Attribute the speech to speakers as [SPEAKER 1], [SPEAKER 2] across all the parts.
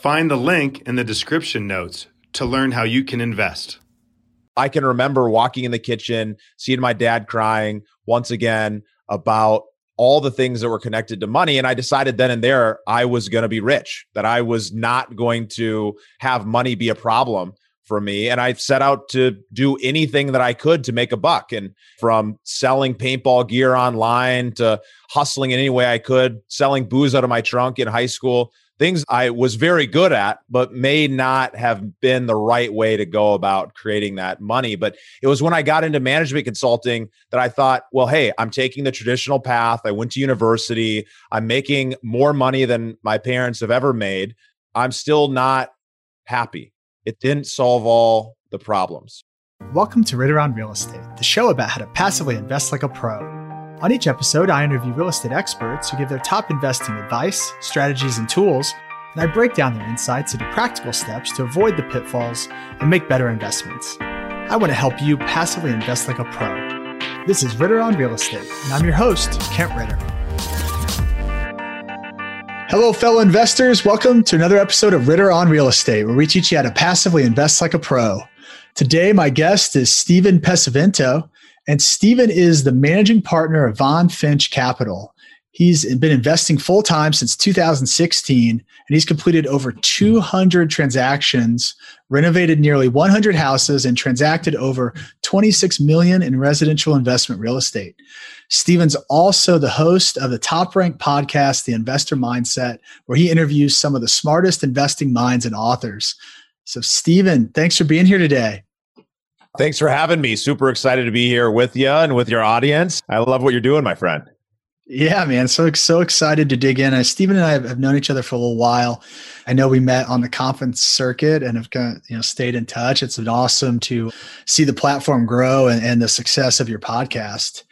[SPEAKER 1] Find the link in the description notes to learn how you can invest.
[SPEAKER 2] I can remember walking in the kitchen, seeing my dad crying once again about all the things that were connected to money. And I decided then and there I was going to be rich, that I was not going to have money be a problem for me. And I set out to do anything that I could to make a buck. And from selling paintball gear online to hustling in any way I could, selling booze out of my trunk in high school things I was very good at, but may not have been the right way to go about creating that money. But it was when I got into management consulting that I thought, well, hey, I'm taking the traditional path. I went to university. I'm making more money than my parents have ever made. I'm still not happy. It didn't solve all the problems.
[SPEAKER 3] Welcome to Ritter on Real Estate, the show about how to passively invest like a pro. On each episode, I interview real estate experts who give their top investing advice, strategies, and tools, and I break down their insights into practical steps to avoid the pitfalls and make better investments. I want to help you passively invest like a pro. This is Ritter on Real Estate, and I'm your host, Kent Ritter. Hello, fellow investors. Welcome to another episode of Ritter on Real Estate, where we teach you how to passively invest like a pro. Today, my guest is Steven Pesavento. And Steven is the managing partner of Von Finch Capital. He's been investing full time since 2016, and he's completed over 200 transactions, renovated nearly 100 houses, and transacted over 26 million in residential investment real estate. Steven's also the host of the top ranked podcast, The Investor Mindset, where he interviews some of the smartest investing minds and authors. So, Steven, thanks for being here today.
[SPEAKER 2] Thanks for having me. Super excited to be here with you and with your audience. I love what you're doing, my friend.
[SPEAKER 3] Yeah, man. So so excited to dig in. Uh, Steven and I have, have, known each other for a little while. I know we met on the conference circuit and have kind of, you know stayed in touch. It's been awesome to see the platform grow and, and the success of your podcast.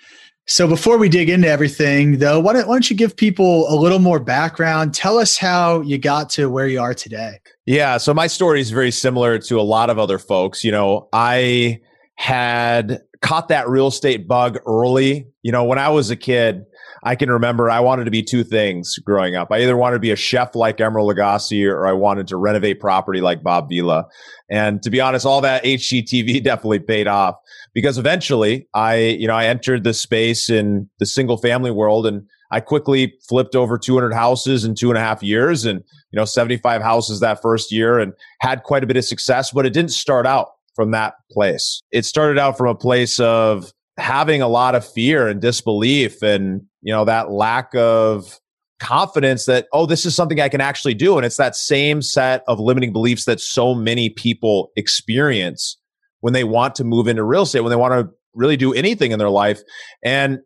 [SPEAKER 3] So before we dig into everything, though, why don't, why don't you give people a little more background? Tell us how you got to where you are today.
[SPEAKER 2] Yeah. So my story is very similar to a lot of other folks. You know, I had caught that real estate bug early. You know, when I was a kid, I can remember I wanted to be two things growing up. I either wanted to be a chef like Emeril Lagasse or I wanted to renovate property like Bob Vila. And to be honest, all that HGTV definitely paid off because eventually I, you know, I entered the space in the single family world and I quickly flipped over 200 houses in two and a half years and, you know, 75 houses that first year and had quite a bit of success, but it didn't start out from that place. It started out from a place of having a lot of fear and disbelief and, you know, that lack of confidence that, oh, this is something I can actually do. And it's that same set of limiting beliefs that so many people experience when they want to move into real estate, when they want to really do anything in their life. And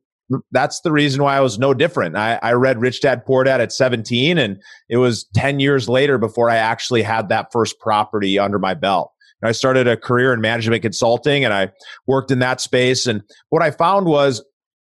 [SPEAKER 2] that's the reason why I was no different. I, I read Rich Dad Poor Dad at 17, and it was 10 years later before I actually had that first property under my belt. And I started a career in management consulting and I worked in that space. And what I found was,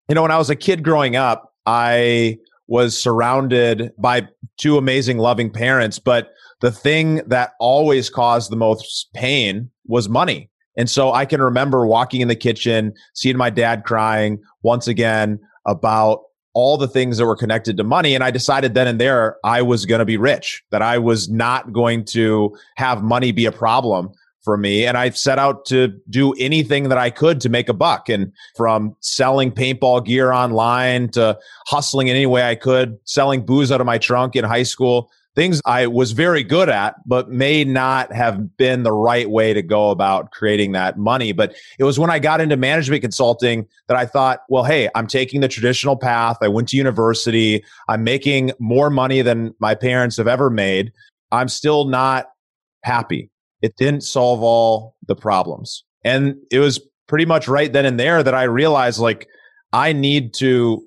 [SPEAKER 2] you know, when I was a kid growing up, I was surrounded by two amazing, loving parents. But the thing that always caused the most pain was money. And so I can remember walking in the kitchen, seeing my dad crying once again about all the things that were connected to money. And I decided then and there I was going to be rich, that I was not going to have money be a problem for me. And I set out to do anything that I could to make a buck. And from selling paintball gear online to hustling in any way I could, selling booze out of my trunk in high school, things I was very good at, but may not have been the right way to go about creating that money. But it was when I got into management consulting that I thought, well, hey, I'm taking the traditional path. I went to university. I'm making more money than my parents have ever made. I'm still not happy. It didn't solve all the problems. And it was pretty much right then and there that I realized like I need to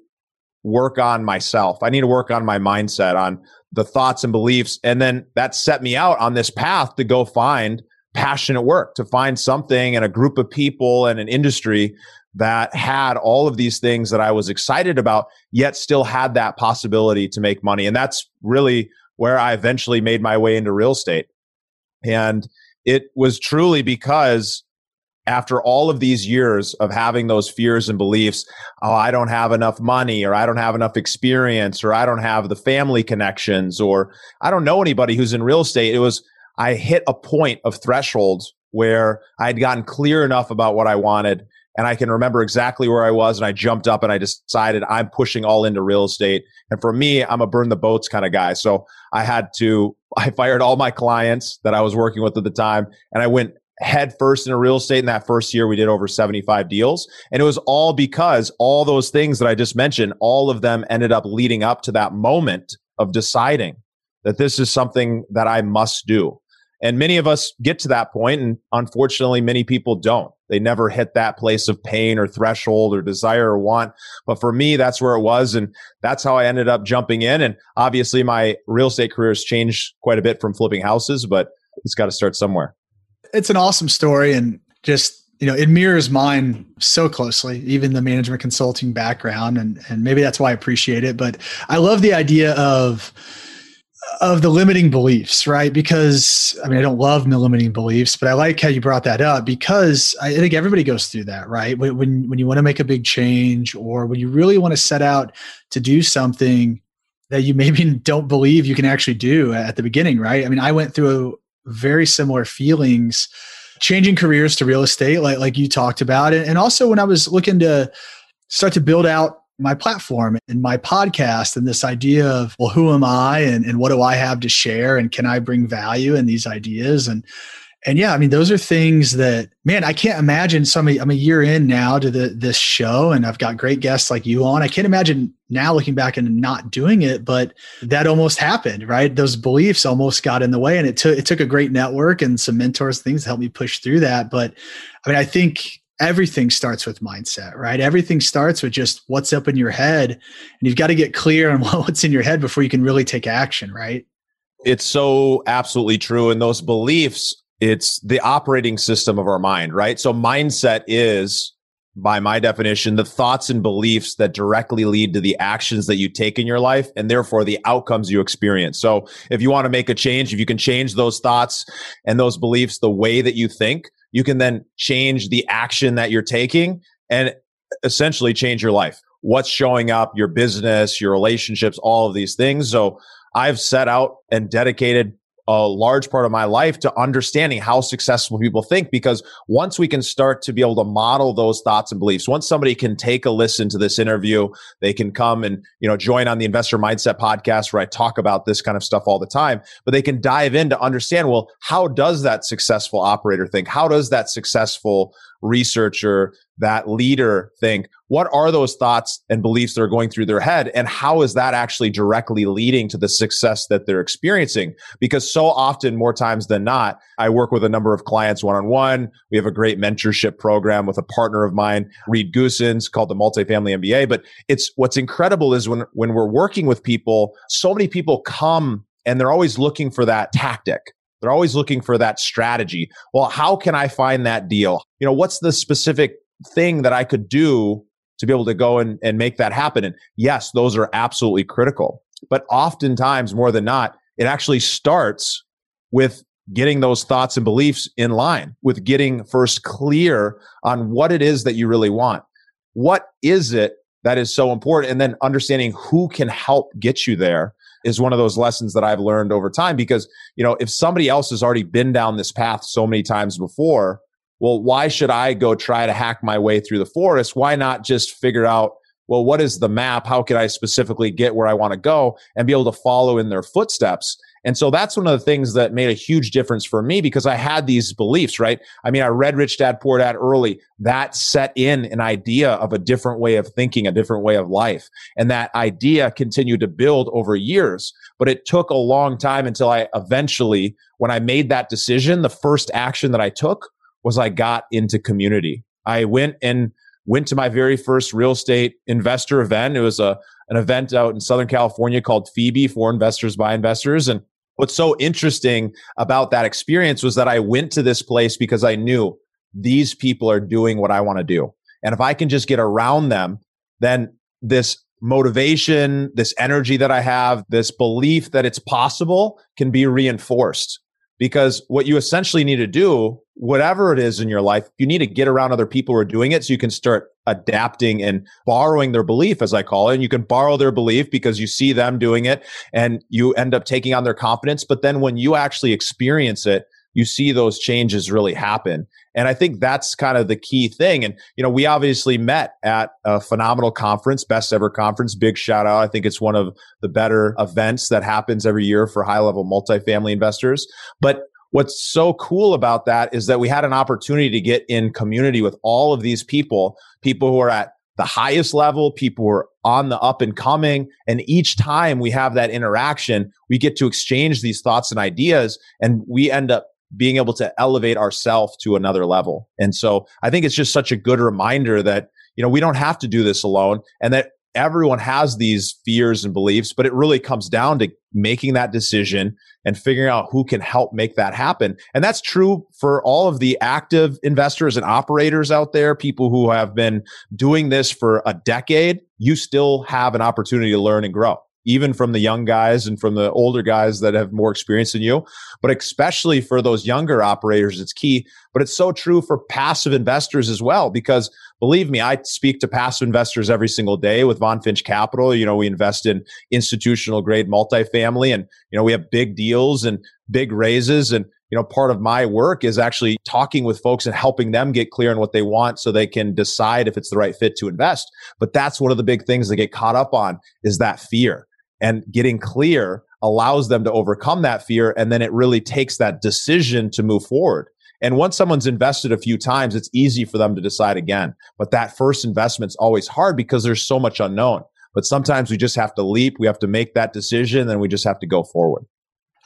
[SPEAKER 2] work on myself. I need to work on my mindset, on the thoughts and beliefs. And then that set me out on this path to go find passionate work, to find something and a group of people and an industry that had all of these things that I was excited about, yet still had that possibility to make money. And that's really where I eventually made my way into real estate. And it was truly because after all of these years of having those fears and beliefs, oh, I don't have enough money, or I don't have enough experience, or I don't have the family connections, or I don't know anybody who's in real estate. It was, I hit a point of thresholds where I had gotten clear enough about what I wanted. And I can remember exactly where I was. And I jumped up and I decided I'm pushing all into real estate. And for me, I'm a burn the boats kind of guy. So I had to, I fired all my clients that I was working with at the time and I went head first into real estate in that first year we did over 75 deals. And it was all because all those things that i just mentioned all of them ended up leading up to that moment of deciding that this is something that i must do. And many of us get to that point and unfortunately many people don't. They never hit that place of pain or threshold or desire or want. But for me that's where it was and that's how i ended up jumping in. And obviously my real estate career has changed quite a bit from flipping houses but it's got to start somewhere
[SPEAKER 3] it's an awesome story and just you know it mirrors mine so closely even the management consulting background and and maybe that's why i appreciate it but i love the idea of of the limiting beliefs right? Because i mean i don't love the limiting beliefs but i like how you brought that up because i think everybody goes through that right? When when you want to make a big change or when you really want to set out to do something that you maybe don't believe you can actually do at the beginning right? I mean i went through very similar feelings changing careers to real estate like like you talked about. And also when i was looking to start to build out my platform and my podcast and this idea of well who am i and, and what do i have to share and can i bring value in these ideas? And and yeah, I mean, those are things that, man, I can't imagine somebody, I'm a year in now to the, this show and I've got great guests like you on. I can't imagine now looking back and not doing it, but that almost happened, right? Those beliefs almost got in the way and it took, it took a great network and some mentors, things to help me push through that. But I mean, I think everything starts with mindset, right? Everything starts with just what's up in your head and you've got to get clear on what's in your head before you can really take action, right?
[SPEAKER 2] It's so absolutely true. And those beliefs it's the operating system of our mind, right? So mindset is by my definition, the thoughts and beliefs that directly lead to the actions that you take in your life and therefore the outcomes you experience. So if you want to make a change, if you can change those thoughts and those beliefs the way that you think, you can then change the action that you're taking and essentially change your life. What's showing up, your business, your relationships, all of these things. So I've set out and dedicated a large part of my life to understanding how successful people think because once we can start to be able to model those thoughts and beliefs once somebody can take a listen to this interview they can come and you know join on the investor mindset podcast where i talk about this kind of stuff all the time but they can dive in to understand well how does that successful operator think? How does that successful researcher, that leader think, what are those thoughts and beliefs that are going through their head? And how is that actually directly leading to the success that they're experiencing? Because so often, more times than not, I work with a number of clients one on one. We have a great mentorship program with a partner of mine, Reed Goossens, called the Multifamily MBA. But it's what's incredible is when, when we're working with people, so many people come and they're always looking for that tactic they're always looking for that strategy. Well, how can I find that deal? You know, what's the specific thing that I could do to be able to go and, and make that happen? And yes, those are absolutely critical. But oftentimes, more than not, it actually starts with getting those thoughts and beliefs in line, with getting first clear on what it is that you really want. What is it that is so important? And then understanding who can help get you there is one of those lessons that I've learned over time because, you know, if somebody else has already been down this path so many times before, well, why should I go try to hack my way through the forest? Why not just figure out well, what is the map? How can I specifically get where I want to go and be able to follow in their footsteps? And so that's one of the things that made a huge difference for me because I had these beliefs, right? I mean, I read Rich Dad Poor Dad early. That set in an idea of a different way of thinking, a different way of life. And that idea continued to build over years. But it took a long time until I eventually, when I made that decision, the first action that I took was I got into community. I went and went to my very first real estate investor event. It was a an event out in Southern California called FIBI for investors by investors. And what's so interesting about that experience was that I went to this place because I knew these people are doing what I want to do. And if I can just get around them, then this motivation, this energy that I have, this belief that it's possible can be reinforced. Because what you essentially need to do, whatever it is in your life, you need to get around other people who are doing it so you can start adapting and borrowing their belief, as I call it. And you can borrow their belief because you see them doing it and you end up taking on their confidence. But then when you actually experience it, you see those changes really happen. And I think that's kind of the key thing. And, you know, we obviously met at a phenomenal conference, best ever conference. Big shout out. I think it's one of the better events that happens every year for high level multifamily investors. But what's so cool about that is that we had an opportunity to get in community with all of these people, people who are at the highest level, people who are on the up and coming. And each time we have that interaction, we get to exchange these thoughts and ideas and we end up being able to elevate ourselves to another level. And so I think it's just such a good reminder that, you know, we don't have to do this alone and that everyone has these fears and beliefs, but it really comes down to making that decision and figuring out who can help make that happen. And that's true for all of the active investors and operators out there, people who have been doing this for a decade. You still have an opportunity to learn and grow even from the young guys and from the older guys that have more experience than you. But especially for those younger operators, it's key. But it's so true for passive investors as well, because believe me, I speak to passive investors every single day with Von Finch Capital. You know, we invest in institutional grade multifamily and, you know, we have big deals and big raises. And, you know, part of my work is actually talking with folks and helping them get clear on what they want so they can decide if it's the right fit to invest. But that's one of the big things they get caught up on is that fear and getting clear allows them to overcome that fear. And then it really takes that decision to move forward. And once someone's invested a few times, it's easy for them to decide again. But that first investment's always hard because there's so much unknown. But sometimes we just have to leap. We have to make that decision and we just have to go forward.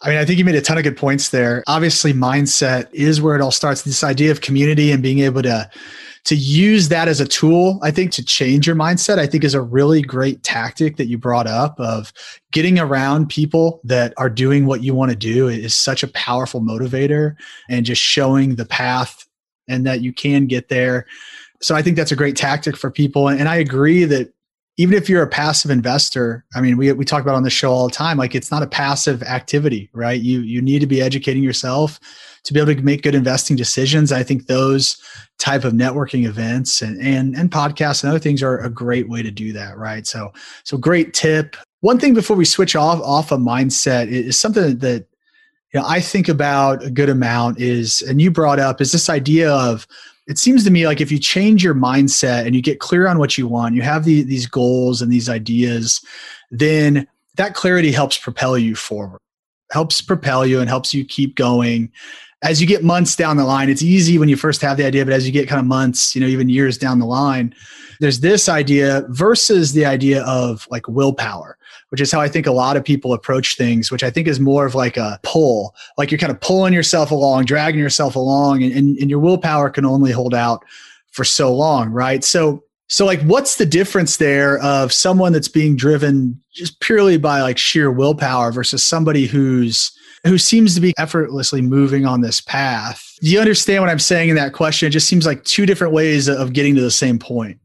[SPEAKER 3] I mean, I think you made a ton of good points there. Obviously, mindset is where it all starts. This idea of community and being able to to use that as a tool, I think to change your mindset, I think is a really great tactic that you brought up of getting around people that are doing what you want to do is such a powerful motivator and just showing the path and that you can get there. So I think that's a great tactic for people. And I agree that even if you're a passive investor, I mean, we, we talk about on the show all the time, like it's not a passive activity, right? You, you need to be educating yourself to be able to make good investing decisions. I think those type of networking events and, and, and podcasts and other things are a great way to do that, right? So, so great tip. One thing before we switch off, off a mindset is something that, you know, I think about a good amount is, and you brought up is this idea of, it seems to me like if you change your mindset and you get clear on what you want, you have the, these goals and these ideas, then that clarity helps propel you forward, helps propel you and helps you keep going. As you get months down the line, it's easy when you first have the idea, but as you get kind of months, you know, even years down the line, there's this idea versus the idea of like willpower which is how I think a lot of people approach things, which I think is more of like a pull, like you're kind of pulling yourself along, dragging yourself along, and, and, and your willpower can only hold out for so long, right? So, so like, what's the difference there of someone that's being driven just purely by like sheer willpower versus somebody who's who seems to be effortlessly moving on this path? Do you understand what I'm saying in that question? It just seems like two different ways of getting to the same point.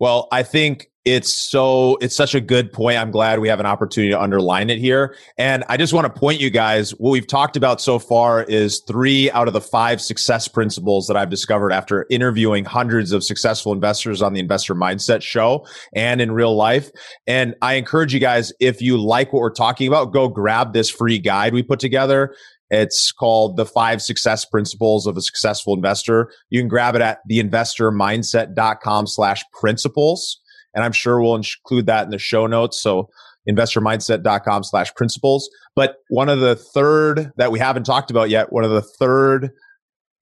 [SPEAKER 2] Well, I think it's so it's such a good point i'm glad we have an opportunity to underline it here and i just want to point you guys what we've talked about so far is three out of the five success principles that i've discovered after interviewing hundreds of successful investors on the investor mindset show and in real life and i encourage you guys if you like what we're talking about go grab this free guide we put together it's called the five success principles of a successful investor. You can grab it at theinvestormindset.com slash principles. And I'm sure we'll include that in the show notes. So investormindset.com slash principles. But one of the third that we haven't talked about yet, one of the third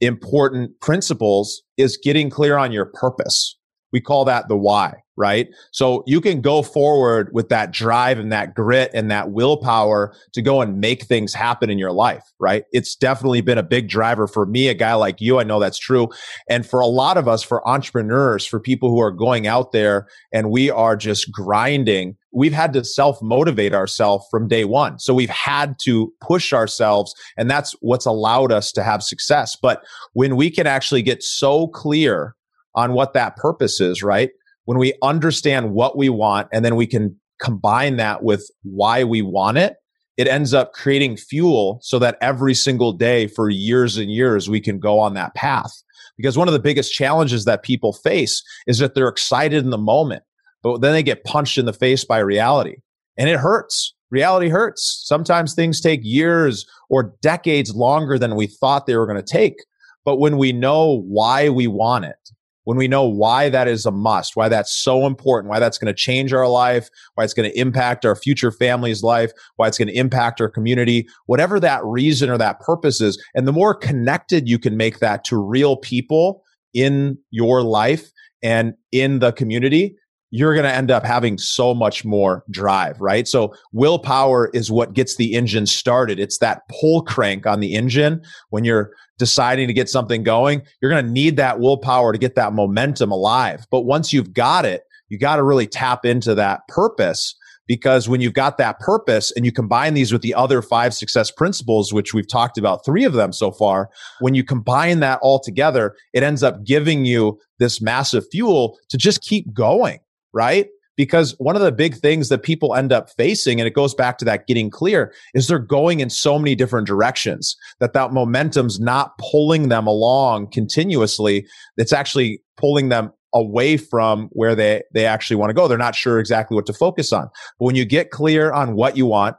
[SPEAKER 2] important principles is getting clear on your purpose. We call that the why, right? So you can go forward with that drive and that grit and that willpower to go and make things happen in your life, right? It's definitely been a big driver for me, a guy like you. I know that's true. And for a lot of us, for entrepreneurs, for people who are going out there and we are just grinding, we've had to self motivate ourselves from day one. So we've had to push ourselves and that's what's allowed us to have success. But when we can actually get so clear on what that purpose is, right? When we understand what we want and then we can combine that with why we want it, it ends up creating fuel so that every single day for years and years we can go on that path. Because one of the biggest challenges that people face is that they're excited in the moment, but then they get punched in the face by reality and it hurts. Reality hurts. Sometimes things take years or decades longer than we thought they were going to take. But when we know why we want it, when we know why that is a must, why that's so important, why that's going to change our life, why it's going to impact our future family's life, why it's going to impact our community, whatever that reason or that purpose is. And the more connected you can make that to real people in your life and in the community, you're going to end up having so much more drive, right? So willpower is what gets the engine started. It's that pull crank on the engine when you're deciding to get something going. You're going to need that willpower to get that momentum alive. But once you've got it, you got to really tap into that purpose because when you've got that purpose and you combine these with the other five success principles, which we've talked about three of them so far, when you combine that all together, it ends up giving you this massive fuel to just keep going right? Because one of the big things that people end up facing, and it goes back to that getting clear, is they're going in so many different directions that that momentum's not pulling them along continuously. It's actually pulling them away from where they, they actually want to go. They're not sure exactly what to focus on. But when you get clear on what you want,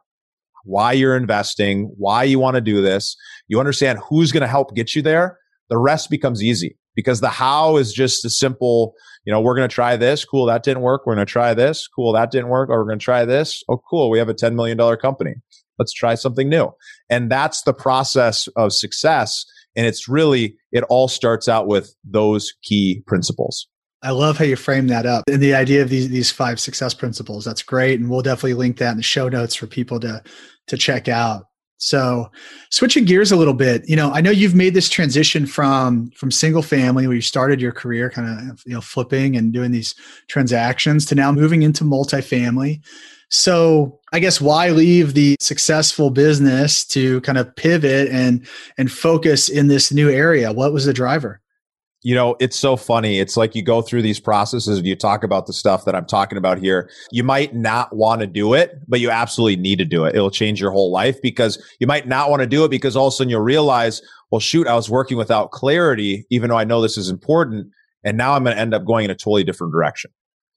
[SPEAKER 2] why you're investing, why you want to do this, you understand who's going to help get you there, the rest becomes easy because the how is just a simple, you know, we're going to try this. Cool. That didn't work. We're going to try this. Cool. That didn't work. Or we're going to try this. Oh, cool. We have a $10 million company. Let's try something new. And that's the process of success. And it's really, it all starts out with those key principles.
[SPEAKER 3] I love how you frame that up and the idea of these these five success principles. That's great, and we'll definitely link that in the show notes for people to to check out. So, switching gears a little bit, you know, I know you've made this transition from from single family where you started your career kind of you know flipping and doing these transactions to now moving into multifamily. So, I guess why leave the successful business to kind of pivot and and focus in this new area? What was the driver?
[SPEAKER 2] You know, it's so funny. It's like you go through these processes and you talk about the stuff that I'm talking about here. You might not want to do it, but you absolutely need to do it. It'll change your whole life because you might not want to do it because all of a sudden you'll realize, well, shoot, I was working without clarity, even though I know this is important. And now I'm going to end up going in a totally different direction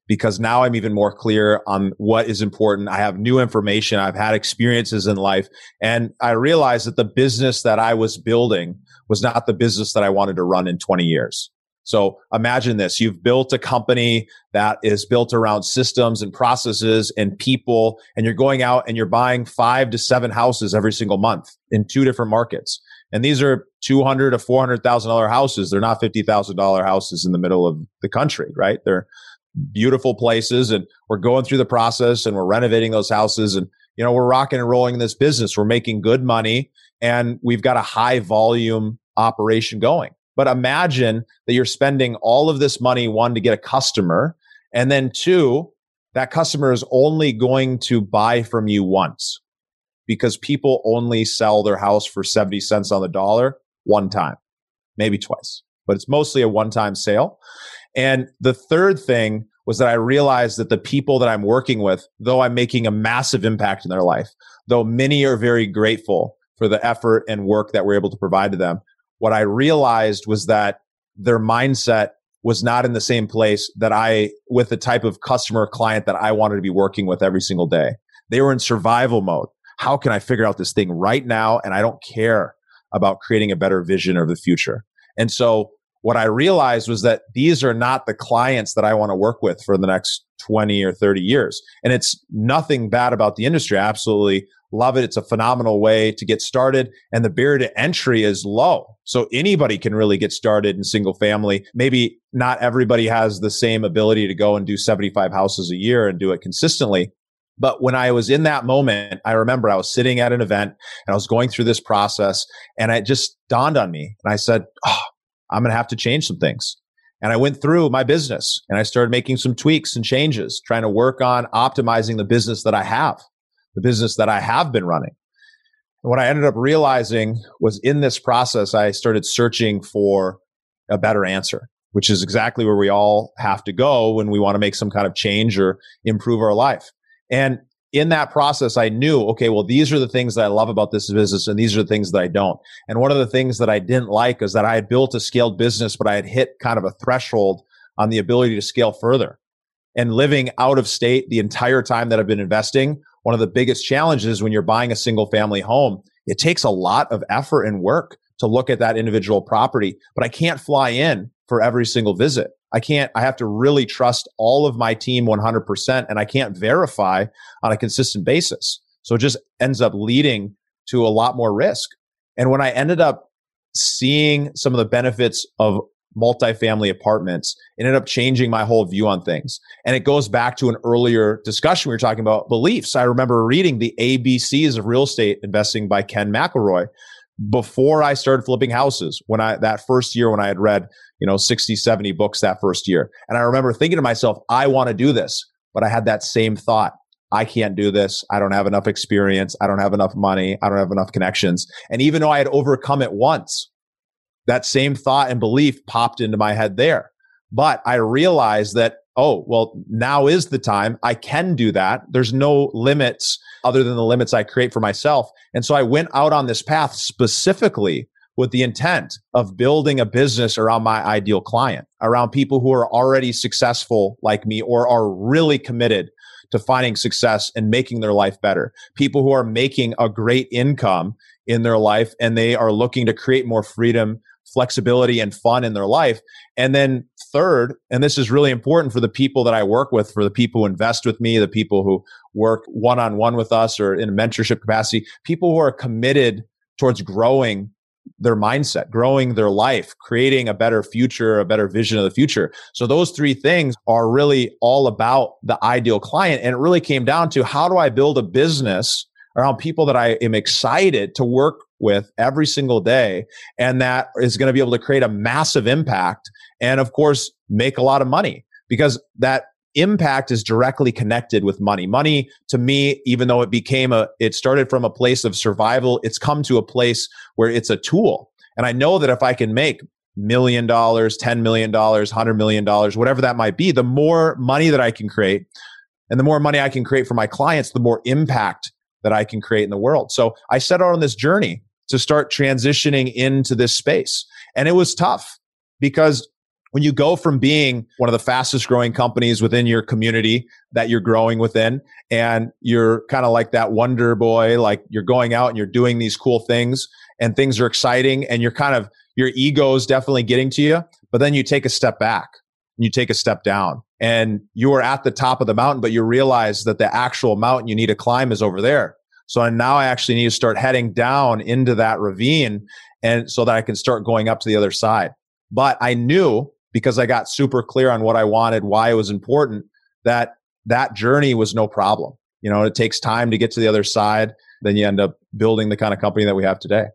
[SPEAKER 2] because now I'm even more clear on what is important. I have new information. I've had experiences in life and I realized that the business that I was building was not the business that I wanted to run in 20 years. So imagine this. You've built a company that is built around systems and processes and people, and you're going out and you're buying five to seven houses every single month in two different markets. And these are 200 to $400,000 houses. They're not $50,000 houses in the middle of the country, right? They're beautiful places and we're going through the process and we're renovating those houses and, you know, we're rocking and rolling in this business. We're making good money and we've got a high volume operation going. But imagine that you're spending all of this money, one, to get a customer, and then two, that customer is only going to buy from you once because people only sell their house for 70 cents on the dollar one time, maybe twice, but it's mostly a one time sale. And the third thing was that I realized that the people that I'm working with, though I'm making a massive impact in their life, though many are very grateful for the effort and work that we're able to provide to them. What I realized was that their mindset was not in the same place that I, with the type of customer client that I wanted to be working with every single day. They were in survival mode. How can I figure out this thing right now? And I don't care about creating a better vision of the future. And so what I realized was that these are not the clients that I want to work with for the next 20 or 30 years. And it's nothing bad about the industry. I absolutely love it. It's a phenomenal way to get started and the barrier to entry is low. So anybody can really get started in single family. Maybe not everybody has the same ability to go and do 75 houses a year and do it consistently. But when I was in that moment, I remember I was sitting at an event and I was going through this process and it just dawned on me. And I said, Oh, I'm going to have to change some things. And I went through my business and I started making some tweaks and changes, trying to work on optimizing the business that I have, the business that I have been running. And what I ended up realizing was in this process, I started searching for a better answer, which is exactly where we all have to go when we want to make some kind of change or improve our life. And in that process, I knew, okay, well, these are the things that I love about this business and these are the things that I don't. And one of the things that I didn't like is that I had built a scaled business, but I had hit kind of a threshold on the ability to scale further. And living out of state the entire time that I've been investing, one of the biggest challenges when you're buying a single family home, it takes a lot of effort and work to look at that individual property, but I can't fly in for every single visit. I can't, I have to really trust all of my team 100% and I can't verify on a consistent basis. So it just ends up leading to a lot more risk. And when I ended up seeing some of the benefits of multifamily apartments, it ended up changing my whole view on things. And it goes back to an earlier discussion we were talking about beliefs. I remember reading the ABCs of real estate investing by Ken McElroy before I started flipping houses when I, that first year when I had read, you know, 60, 70 books that first year. And I remember thinking to myself, I want to do this, but I had that same thought. I can't do this. I don't have enough experience. I don't have enough money. I don't have enough connections. And even though I had overcome it once, that same thought and belief popped into my head there. But I realized that, oh, well, now is the time. I can do that. There's no limits other than the limits I create for myself. And so I went out on this path specifically with the intent of building a business around my ideal client, around people who are already successful like me or are really committed to finding success and making their life better. People who are making a great income in their life and they are looking to create more freedom flexibility and fun in their life. And then third, and this is really important for the people that I work with, for the people who invest with me, the people who work one on one with us or in a mentorship capacity, people who are committed towards growing their mindset, growing their life, creating a better future, a better vision of the future. So those three things are really all about the ideal client. And it really came down to how do I build a business around people that I am excited to work with every single day. And that is going to be able to create a massive impact and of course make a lot of money because that impact is directly connected with money. Money to me, even though it became a, it started from a place of survival, it's come to a place where it's a tool. And I know that if I can make million dollars, $10 million, $100 million, whatever that might be, the more money that I can create and the more money I can create for my clients, the more impact that I can create in the world. So I set out on this journey to start transitioning into this space. And it was tough because when you go from being one of the fastest growing companies within your community that you're growing within and you're kind of like that wonder boy like you're going out and you're doing these cool things and things are exciting and you're kind of your ego is definitely getting to you but then you take a step back and you take a step down and you are at the top of the mountain but you realize that the actual mountain you need to climb is over there so and now I actually need to start heading down into that ravine and so that I can start going up to the other side. But I knew because I got super clear on what I wanted, why it was important that that journey was no problem. You know, it takes time to get to the other side. Then you end up building the kind of company that we have today.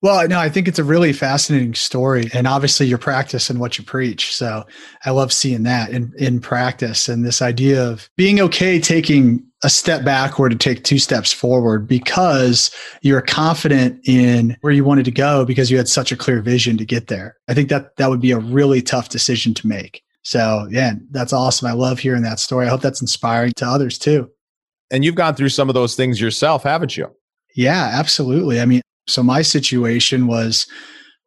[SPEAKER 3] Well, no, I think it's a really fascinating story, and obviously your practice and what you preach. So I love seeing that in in practice, and this idea of being okay taking a step back or to take two steps forward because you're confident in where you wanted to go because you had such a clear vision to get there. I think that that would be a really tough decision to make. So yeah, that's awesome. I love hearing that story. I hope that's inspiring to others too.
[SPEAKER 2] And you've gone through some of those things yourself, haven't you?
[SPEAKER 3] Yeah, absolutely. I mean, so my situation was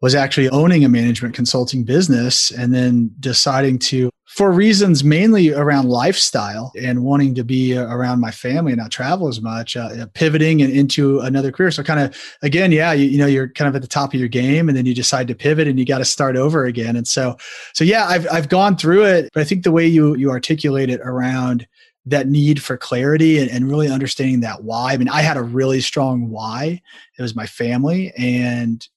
[SPEAKER 3] was actually owning a management consulting business and then deciding to for reasons mainly around lifestyle and wanting to be around my family and not travel as much uh, pivoting and into another career. So kind of again yeah you, you, know you're kind of at the top of your game and then you decide to pivot and you got to start over again. And so so yeah I've, I've gone through it but i think the way you you articulate it around that need for clarity and, and, really understanding that why. I mean, I had a really strong why. It was my family and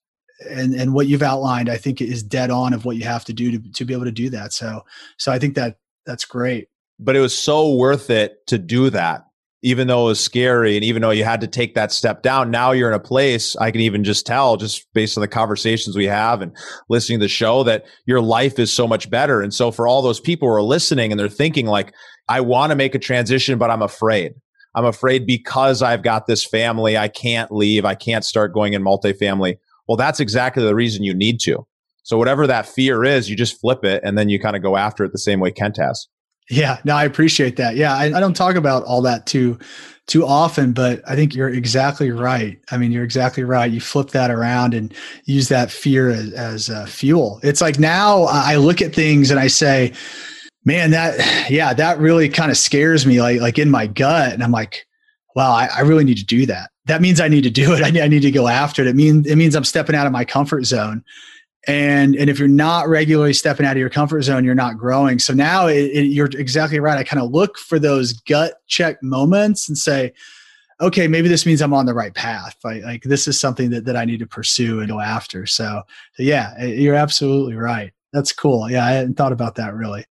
[SPEAKER 3] and and what you've outlined, I think is dead on of what you have to do to to be able to do that. So so I think that that's great.
[SPEAKER 2] But it was so worth it to do that. Even though it was scary and even though you had to take that step down, now you're in a place I can even just tell just based on the conversations we have and listening to the show that your life is so much better. And so for all those people who are listening and they're thinking like, I want to make a transition, but I'm afraid. I'm afraid because I've got this family, I can't leave. I can't start going in multifamily. Well, that's exactly the reason you need to. So whatever that fear is, you just flip it and then you kind of go after it the same way Kent has.
[SPEAKER 3] Yeah, no, I appreciate that. Yeah, I, I, don't talk about all that too too often, but I think you're exactly right. I mean, you're exactly right. You flip that around and use that fear as, as uh, fuel. It's like now I look at things and I say, man, that yeah, that really kind of scares me, like like in my gut, and I'm like, wow, I, I really need to do that. That means I need to do it. I need, I need to go after it. It means it means I'm stepping out of my comfort zone. And and if you're not regularly stepping out of your comfort zone, you're not growing. So now it, it, you're exactly right. I kind of look for those gut check moments and say, okay, maybe this means I'm on the right path. Like, like this is something that, that I need to pursue and go after. So, so yeah, you're absolutely right. That's cool. Yeah, I hadn't thought about that really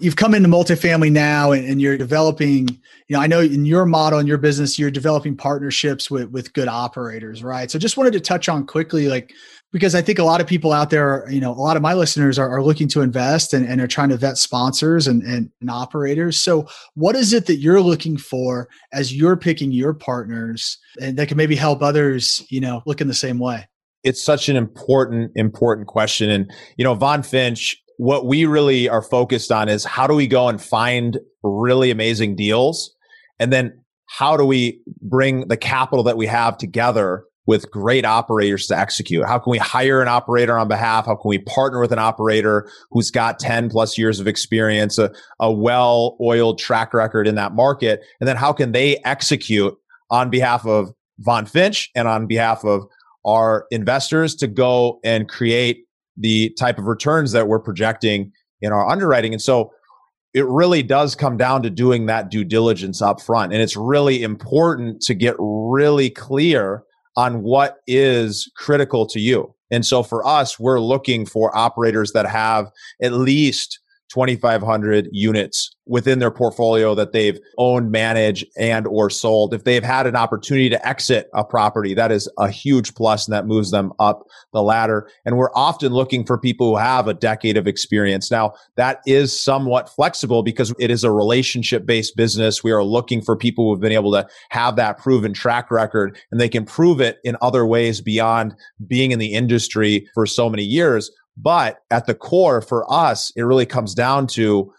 [SPEAKER 3] you've come into multifamily now and, and, you're developing you know i know in your model in your business you're developing partnerships with with good operators right? So just wanted to touch on quickly like because i think a lot of people out there you know a lot of my listeners are, are looking to invest and, and are trying to vet sponsors and, and, and operators. So what is it that you're looking for as you're picking your partners and that can maybe help others you know look in the same way?
[SPEAKER 2] It's such an important important question. And you know von finch what we really are focused on is how do we go and find really amazing deals? And then how do we bring the capital that we have together with great operators to execute? How can we hire an operator on behalf? How can we partner with an operator who's got 10 plus years of experience, a, a well oiled track record in that market? And then how can they execute on behalf of Von Finch and on behalf of our investors to go and create the type of returns that we're projecting in our underwriting. And so it really does come down to doing that due diligence up front. And it's really important to get really clear on what is critical to you. And so for us, we're looking for operators that have at least 2,500 units within their portfolio that they've owned, managed, and or sold. If they've had an opportunity to exit a property, that is a huge plus and that moves them up the ladder. And we're often looking for people who have a decade of experience. Now, that is somewhat flexible because it is a relationship based business. We are looking for people who have been able to have that proven track record and they can prove it in other ways beyond being in the industry for so many years. But at the core for us, it really comes down to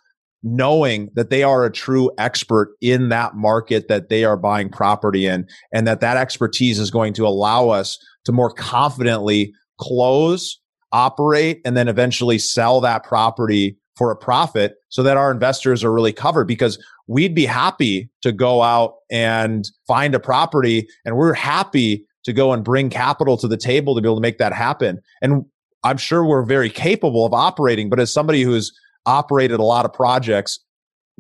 [SPEAKER 2] knowing that they are a true expert in that market that they are buying property in and that that expertise is going to allow us to more confidently close, operate, and then eventually sell that property for a profit so that our investors are really covered because we'd be happy to go out and find a property and we're happy to go and bring capital to the table to be able to make that happen. And I'm sure we're very capable of operating, but as somebody who's operated a lot of projects,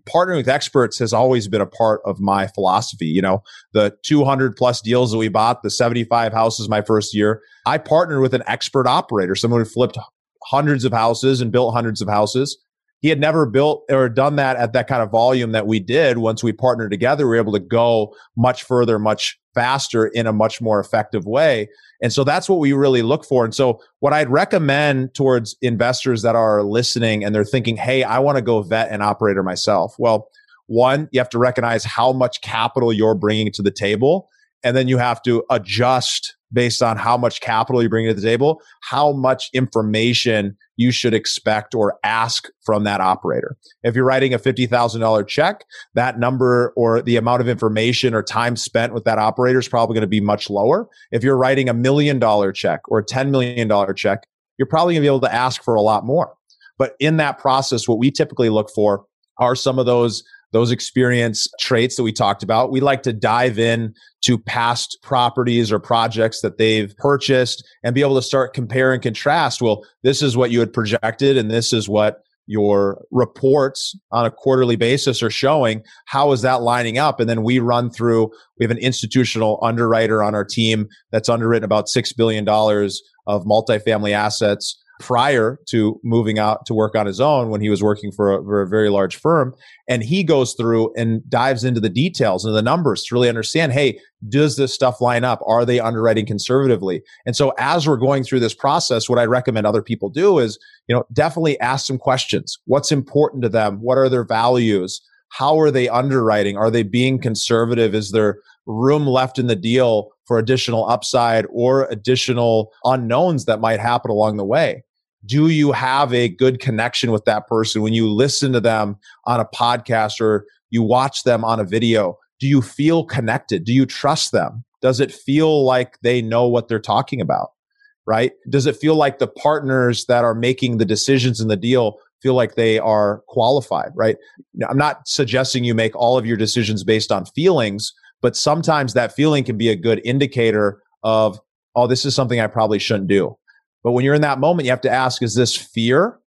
[SPEAKER 2] partnering with experts has always been a part of my philosophy. You know, the 200 plus deals that we bought, the 75 houses my first year, I partnered with an expert operator, someone who flipped hundreds of houses and built hundreds of houses. He had never built or done that at that kind of volume that we did. Once we partnered together, we were able to go much further, much faster in a much more effective way. And so that's what we really look for. And so what I'd recommend towards investors that are listening and they're thinking, Hey, I want to go vet an operator myself. Well, one, you have to recognize how much capital you're bringing to the table. And then you have to adjust based on how much capital you bring to the table, how much information you should expect or ask from that operator. If you're writing a $50,000 check, that number or the amount of information or time spent with that operator is probably going to be much lower. If you're writing a million dollar check or a $10 million check, you're probably going to be able to ask for a lot more. But in that process, what we typically look for are some of those those experience traits that we talked about. We like to dive in to past properties or projects that they've purchased and be able to start compare and contrast. Well, this is what you had projected and this is what your reports on a quarterly basis are showing. How is that lining up? And then we run through, we have an institutional underwriter on our team that's underwritten about $6 billion of multifamily assets prior to moving out to work on his own when he was working for a, for a, very large firm. And he goes through and dives into the details and the numbers to really understand, hey, does this stuff line up? Are they underwriting conservatively? And so as we're going through this process, what I recommend other people do is, you know, definitely ask some questions. What's important to them? What are their values? How are they underwriting? Are they being conservative? Is there room left in the deal for additional upside or additional unknowns that might happen along the way? Do you have a good connection with that person when you listen to them on a podcast or you watch them on a video? Do you feel connected? Do you trust them? Does it feel like they know what they're talking about? Right? Does it feel like the partners that are making the decisions in the deal feel like they are qualified? Right? I'm not suggesting you make all of your decisions based on feelings, but sometimes that feeling can be a good indicator of, oh, this is something I probably shouldn't do but when you're in that moment, you have to ask, is this fear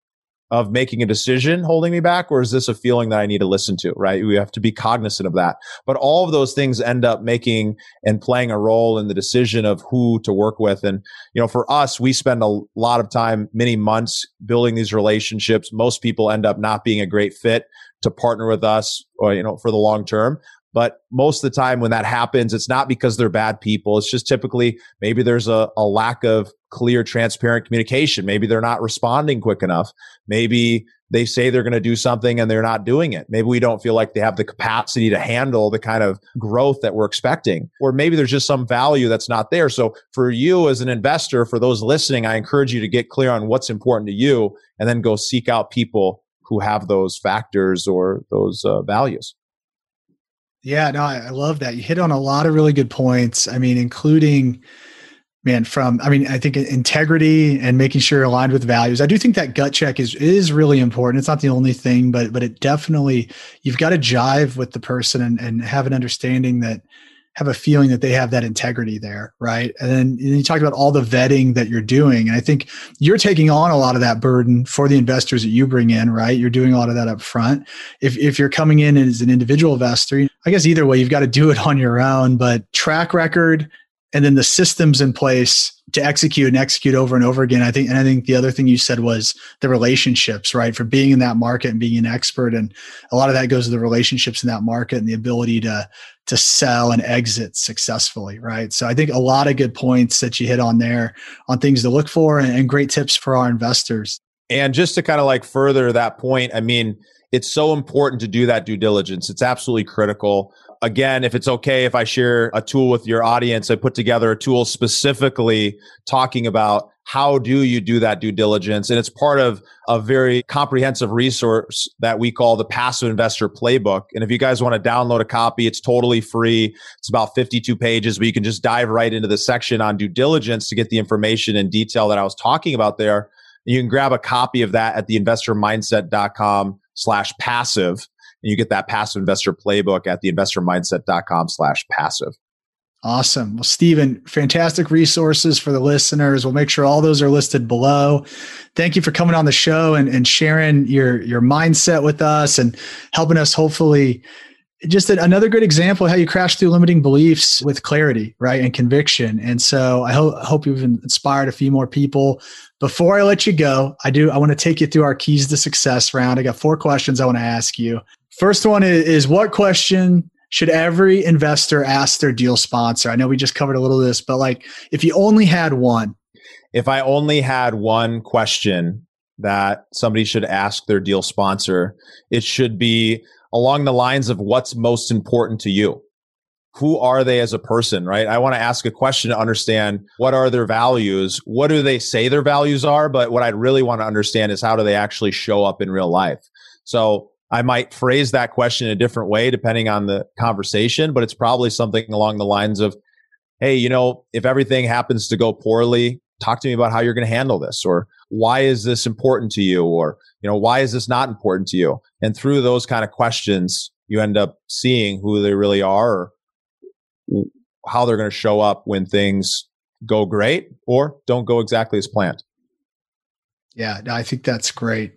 [SPEAKER 2] of making a decision holding me back? Or is this a feeling that I need to listen to? Right. We have to be cognizant of that. But all of those things end up making and playing a role in the decision of who to work with. And, you know, for us, we spend a lot of time, many months building these relationships. Most people end up not being a great fit to partner with us or, you know, for the long term. But most of the time when that happens, it's not because they're bad people. It's just typically maybe there's a, a lack of clear, transparent communication. Maybe they're not responding quick enough. Maybe they say they're going to do something and they're not doing it. Maybe we don't feel like they have the capacity to handle the kind of growth that we're expecting. Or maybe there's just some value that's not there. So for you as an investor, for those listening, I encourage you to get clear on what's important to you and then go seek out people who have those factors or those uh, values.
[SPEAKER 3] Yeah, no, I love that. You hit on a lot of really good points. I mean, including, man, from I mean, I think integrity and making sure you're aligned with values. I do think that gut check is is really important. It's not the only thing, but but it definitely you've got to jive with the person and, and have an understanding that have a feeling that they have that integrity there, right? And then you talked about all the vetting that you're doing, and I think you're taking on a lot of that burden for the investors that you bring in, right? You're doing a lot of that up front. If if you're coming in as an individual investor, I guess either way, you've got to do it on your own. But track record, and then the systems in place to execute and execute over and over again. I think, and I think the other thing you said was the relationships, right? For being in that market and being an expert, and a lot of that goes to the relationships in that market and the ability to to sell and exit successfully, right? So I think a lot of good points that you hit on there on things to look for and, and great tips for our investors.
[SPEAKER 2] And just to kind of like further that point, I mean, it's so important to do that due diligence. It's absolutely critical again, if it's okay if I share a tool with your audience, I put together a tool specifically talking about how do you do that due diligence? And it's part of a very comprehensive resource that we call the Passive Investor Playbook. And if you guys want to download a copy, it's totally free. It's about 52 pages, but you can just dive right into the section on due diligence to get the information and detail that I was talking about there. And You can grab a copy of that at theinvestormindset.com slash passive and you get that passive investor playbook at theinvestormindset.com slash passive.
[SPEAKER 3] Awesome. Well, Steven, fantastic resources for the listeners. We'll make sure all those are listed below. Thank you for coming on the show and, and sharing your, your mindset with us and helping us hopefully just another good example of how you crash through limiting beliefs with clarity, right? And conviction. And so I hope, hope you've inspired a few more people. Before I let you go, I do, I want to take you through our keys to success round. I got four questions I want to ask you. First one is, is what question should every investor ask their deal sponsor? I know we just covered a little of this, but like if you only had one.
[SPEAKER 2] If I only had one question that somebody should ask their deal sponsor, it should be along the lines of what's most important to you. Who are they as a person, right? I want to ask a question to understand what are their values? What do they say their values are? But what I'd really want to understand is how do they actually show up in real life? So I might phrase that question a different way depending on the conversation, but it's probably something along the lines of, Hey, you know, if everything happens to go poorly talk to me about how you're going to handle this or why is this important to you? or you know why is this not important to you? And through those kind of questions you end up seeing who they really are or how they're going to show up when things go great or don't go exactly as planned.
[SPEAKER 3] Yeah i think that's great.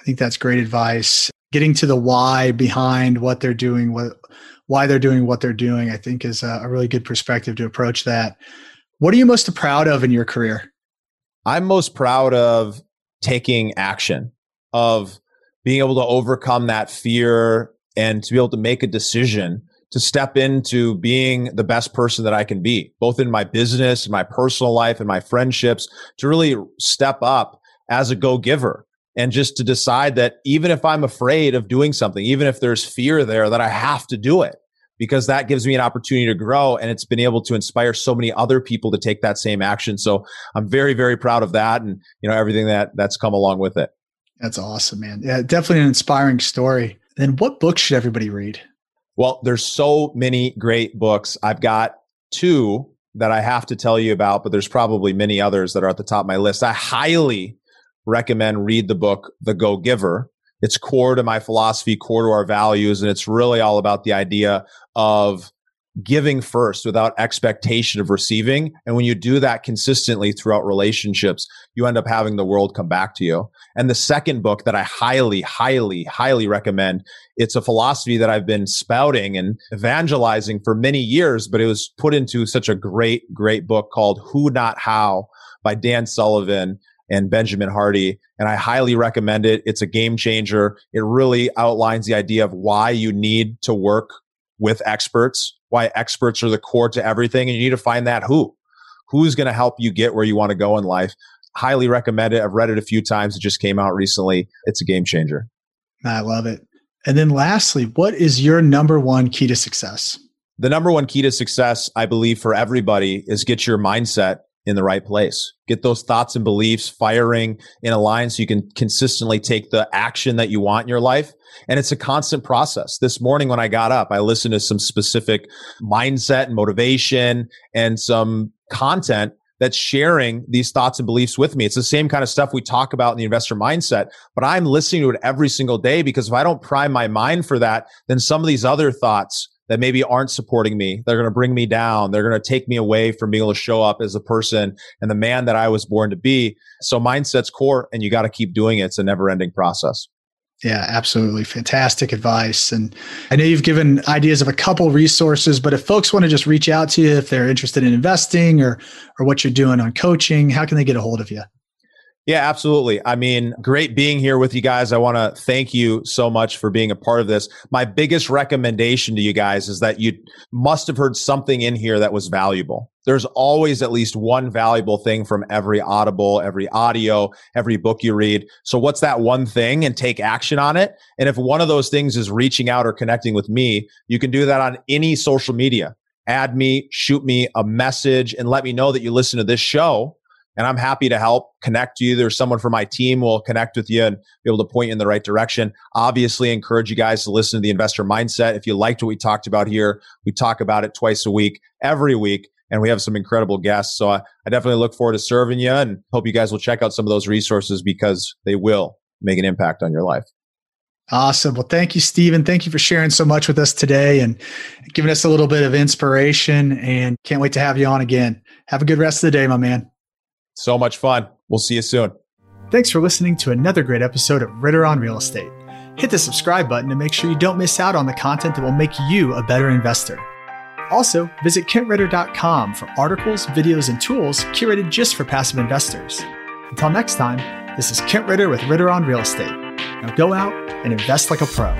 [SPEAKER 3] I think that's great advice getting to the why behind what they're doing what why they're doing what they're doing i think is a, a really good perspective to approach that what are you most proud of in your career?
[SPEAKER 2] I'm most proud of taking action, of being able to overcome that fear and to be able to make a decision to step into being the best person that I can be, both in my business, in my personal life, and my friendships, to really step up as a go giver and just to decide that even if I'm afraid of doing something, even if there's fear there, that I have to do it because that gives me an opportunity to grow and it's been able to inspire so many other people to take that same action. So I'm very, very proud of that and, you know, everything that that's come along with it.
[SPEAKER 3] That's awesome, man. Yeah, definitely an inspiring story. Then what books should everybody read?
[SPEAKER 2] Well, there's so many great books. I've got two that I have to tell you about, but there's probably many others that are at the top of my list. I highly recommend read the book The Go Giver it's core to my philosophy, core to our values. And it's really all about the idea of giving first without expectation of receiving. And when you do that consistently throughout relationships, you end up having the world come back to you. And the second book that I highly, highly, highly recommend, it's a philosophy that I've been spouting and evangelizing for many years, but it was put into such a great, great book called Who Not How by Dan Sullivan and Benjamin Hardy. And I highly recommend it. It's a game changer. It really outlines the idea of why you need to work with experts, why experts are the core to everything. And you need to find that who. Who's going to help you get where you want to go in life? Highly recommend it. I've read it a few times. It just came out recently. It's a game changer.
[SPEAKER 3] I love it. And then lastly, what is your number one key to success?
[SPEAKER 2] The number one key to success, I believe, for everybody is get your mindset in the right place. Get those thoughts and beliefs firing in a line so you can consistently take the action that you want in your life. And it's a constant process. This morning when I got up, I listened to some specific mindset and motivation and some content that's sharing these thoughts and beliefs with me. It's the same kind of stuff we talk about in the investor mindset, but I'm listening to it every single day because if I don't prime my mind for that, then some of these other thoughts that maybe aren't supporting me. They're going to bring me down. They're going to take me away from being able to show up as a person and the man that I was born to be. So mindset's core and you got to keep doing it. It's a never ending process.
[SPEAKER 3] Yeah, absolutely. Fantastic advice. And I know you've given ideas of a couple resources, but if folks want to just reach out to you if they're interested in investing or or what you're doing on coaching, how can they get a hold of you?
[SPEAKER 2] Yeah, absolutely. I mean, great being here with you guys. I want to thank you so much for being a part of this. My biggest recommendation to you guys is that you must have heard something in here that was valuable. There's always at least one valuable thing from every audible, every audio, every book you read. So what's that one thing and take action on it? And if one of those things is reaching out or connecting with me, you can do that on any social media. Add me, shoot me a message and let me know that you listen to this show and I'm happy to help connect you. There's someone from my team will connect with you and be able to point you in the right direction. Obviously, encourage you guys to listen to the investor mindset. If you liked what we talked about here, we talk about it twice a week, every week, and we have some incredible guests. So I, I definitely look forward to serving you and hope you guys will check out some of those resources because they will make an impact on your life.
[SPEAKER 3] Awesome. Well, thank you, Steven. Thank you for sharing so much with us today and giving us a little bit of inspiration. And can't wait to have you on again. Have a good rest of the day, my man.
[SPEAKER 2] So much fun. We'll see you soon.
[SPEAKER 3] Thanks for listening to another great episode of Ritter on Real Estate. Hit the subscribe button to make sure you don't miss out on the content that will make you a better investor. Also, visit kentritter.com for articles, videos, and tools curated just for passive investors. Until next time, this is Kent Ritter with Ritter on Real Estate. Now go out and invest like a pro.